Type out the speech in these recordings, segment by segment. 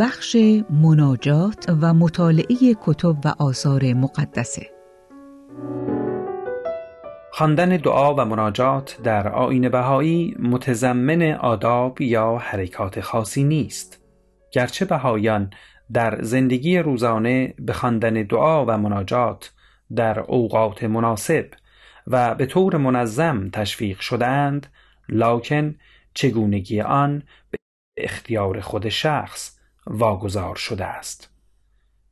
بخش مناجات و مطالعه کتب و آثار مقدسه. خواندن دعا و مناجات در آین بهایی متضمن آداب یا حرکات خاصی نیست. گرچه بهایان در زندگی روزانه به خواندن دعا و مناجات در اوقات مناسب و به طور منظم تشویق شدند لاکن چگونگی آن به اختیار خود شخص واگذار شده است.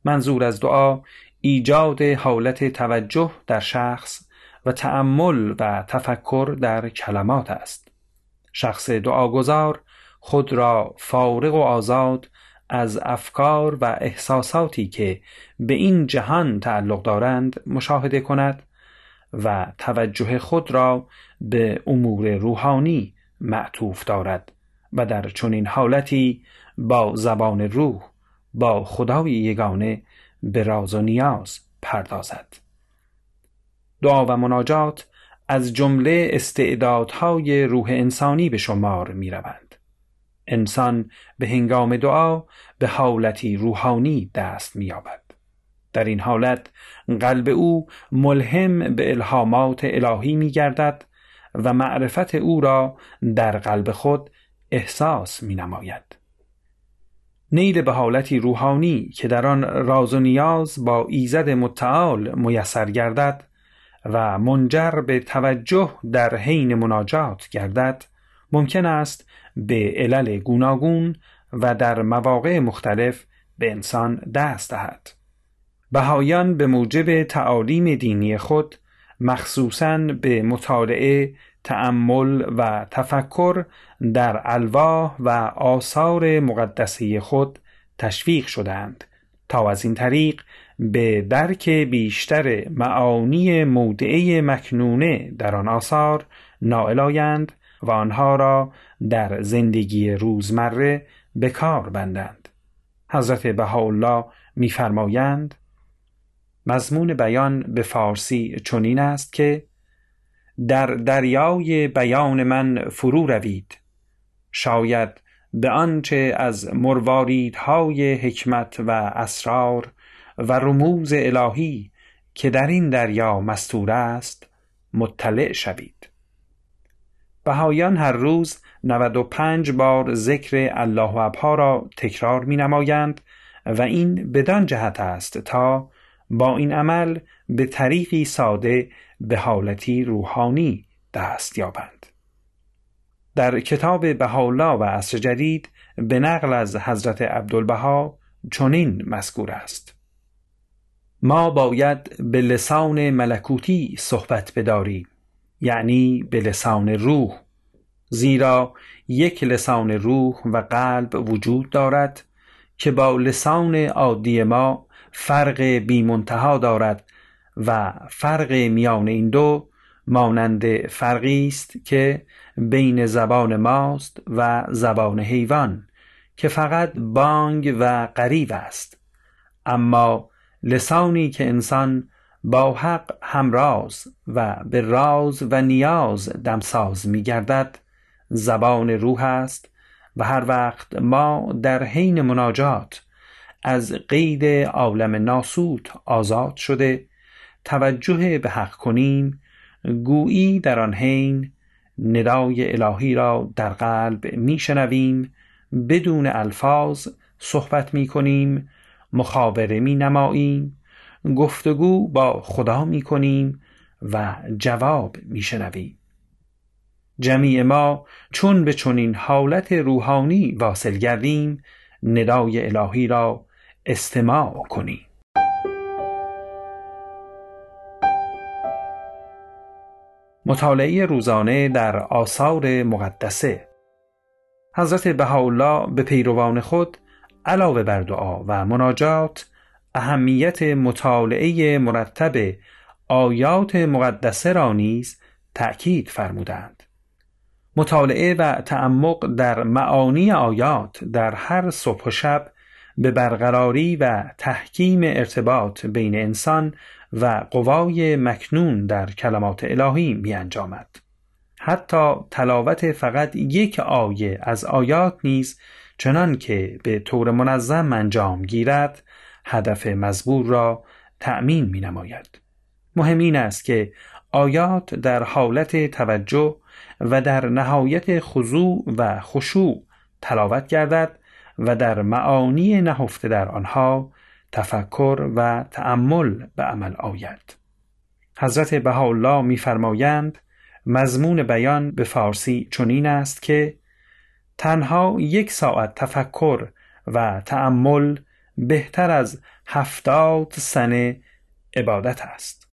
منظور از دعا ایجاد حالت توجه در شخص و تأمل و تفکر در کلمات است. شخص دعاگزار خود را فارغ و آزاد از افکار و احساساتی که به این جهان تعلق دارند مشاهده کند و توجه خود را به امور روحانی معطوف دارد. و در چنین حالتی با زبان روح با خدای یگانه به راز و نیاز پردازد دعا و مناجات از جمله استعدادهای روح انسانی به شمار می روند. انسان به هنگام دعا به حالتی روحانی دست می یابد. در این حالت قلب او ملهم به الهامات الهی می گردد و معرفت او را در قلب خود احساس می نماید. نیل به حالتی روحانی که در آن راز و نیاز با ایزد متعال میسر گردد و منجر به توجه در حین مناجات گردد ممکن است به علل گوناگون و در مواقع مختلف به انسان دست دهد بهایان به موجب تعالیم دینی خود مخصوصاً به مطالعه تأمل و تفکر در الواح و آثار مقدسه خود تشویق شدند تا از این طریق به درک بیشتر معانی مودعه مکنونه در آن آثار نائل آیند و آنها را در زندگی روزمره به کار بندند. حضرت بهاءالله می‌فرمایند مضمون بیان به فارسی چنین است که در دریای بیان من فرو روید. شاید به آنچه از مرواریدهای حکمت و اسرار و رموز الهی که در این دریا مستور است مطلع شوید. بهایان هر روز 95 بار ذکر الله و ابها را تکرار می نمایند و این بدان جهت است تا با این عمل به طریقی ساده به حالتی روحانی دست یابند. در کتاب بهاءالله و عصر جدید به نقل از حضرت عبدالبها چنین مذکور است. ما باید به لسان ملکوتی صحبت بداریم یعنی به لسان روح زیرا یک لسان روح و قلب وجود دارد که با لسان عادی ما فرق بیمنتها دارد و فرق میان این دو مانند فرقی است که بین زبان ماست و زبان حیوان که فقط بانگ و قریب است. اما لسانی که انسان با حق همراز و به راز و نیاز دمساز می گردد زبان روح است و هر وقت ما در حین مناجات از قید عالم ناسوت آزاد شده توجه به حق کنیم گویی در آن حین ندای الهی را در قلب میشنویم بدون الفاظ صحبت می کنیم مخابره می نماییم گفتگو با خدا می کنیم و جواب می شنویم جمیع ما چون به چنین حالت روحانی واصل گردیم ندای الهی را استماع کنیم. مطالعه روزانه در آثار مقدسه. حضرت بهاءالله به پیروان خود علاوه بر دعا و مناجات اهمیت مطالعه مرتب آیات مقدسه را نیز تأکید فرمودند. مطالعه و تعمق در معانی آیات در هر صبح و شب به برقراری و تحکیم ارتباط بین انسان و قوای مکنون در کلمات الهی می انجامد. حتی تلاوت فقط یک آیه از آیات نیز چنان که به طور منظم انجام گیرد هدف مزبور را تأمین می نماید. مهم این است که آیات در حالت توجه و در نهایت خضوع و خشوع تلاوت گردد و در معانی نهفته در آنها تفکر و تأمل به عمل آید. حضرت بهاءالله میفرمایند مضمون بیان به فارسی چنین است که تنها یک ساعت تفکر و تأمل بهتر از هفتاد سنه عبادت است.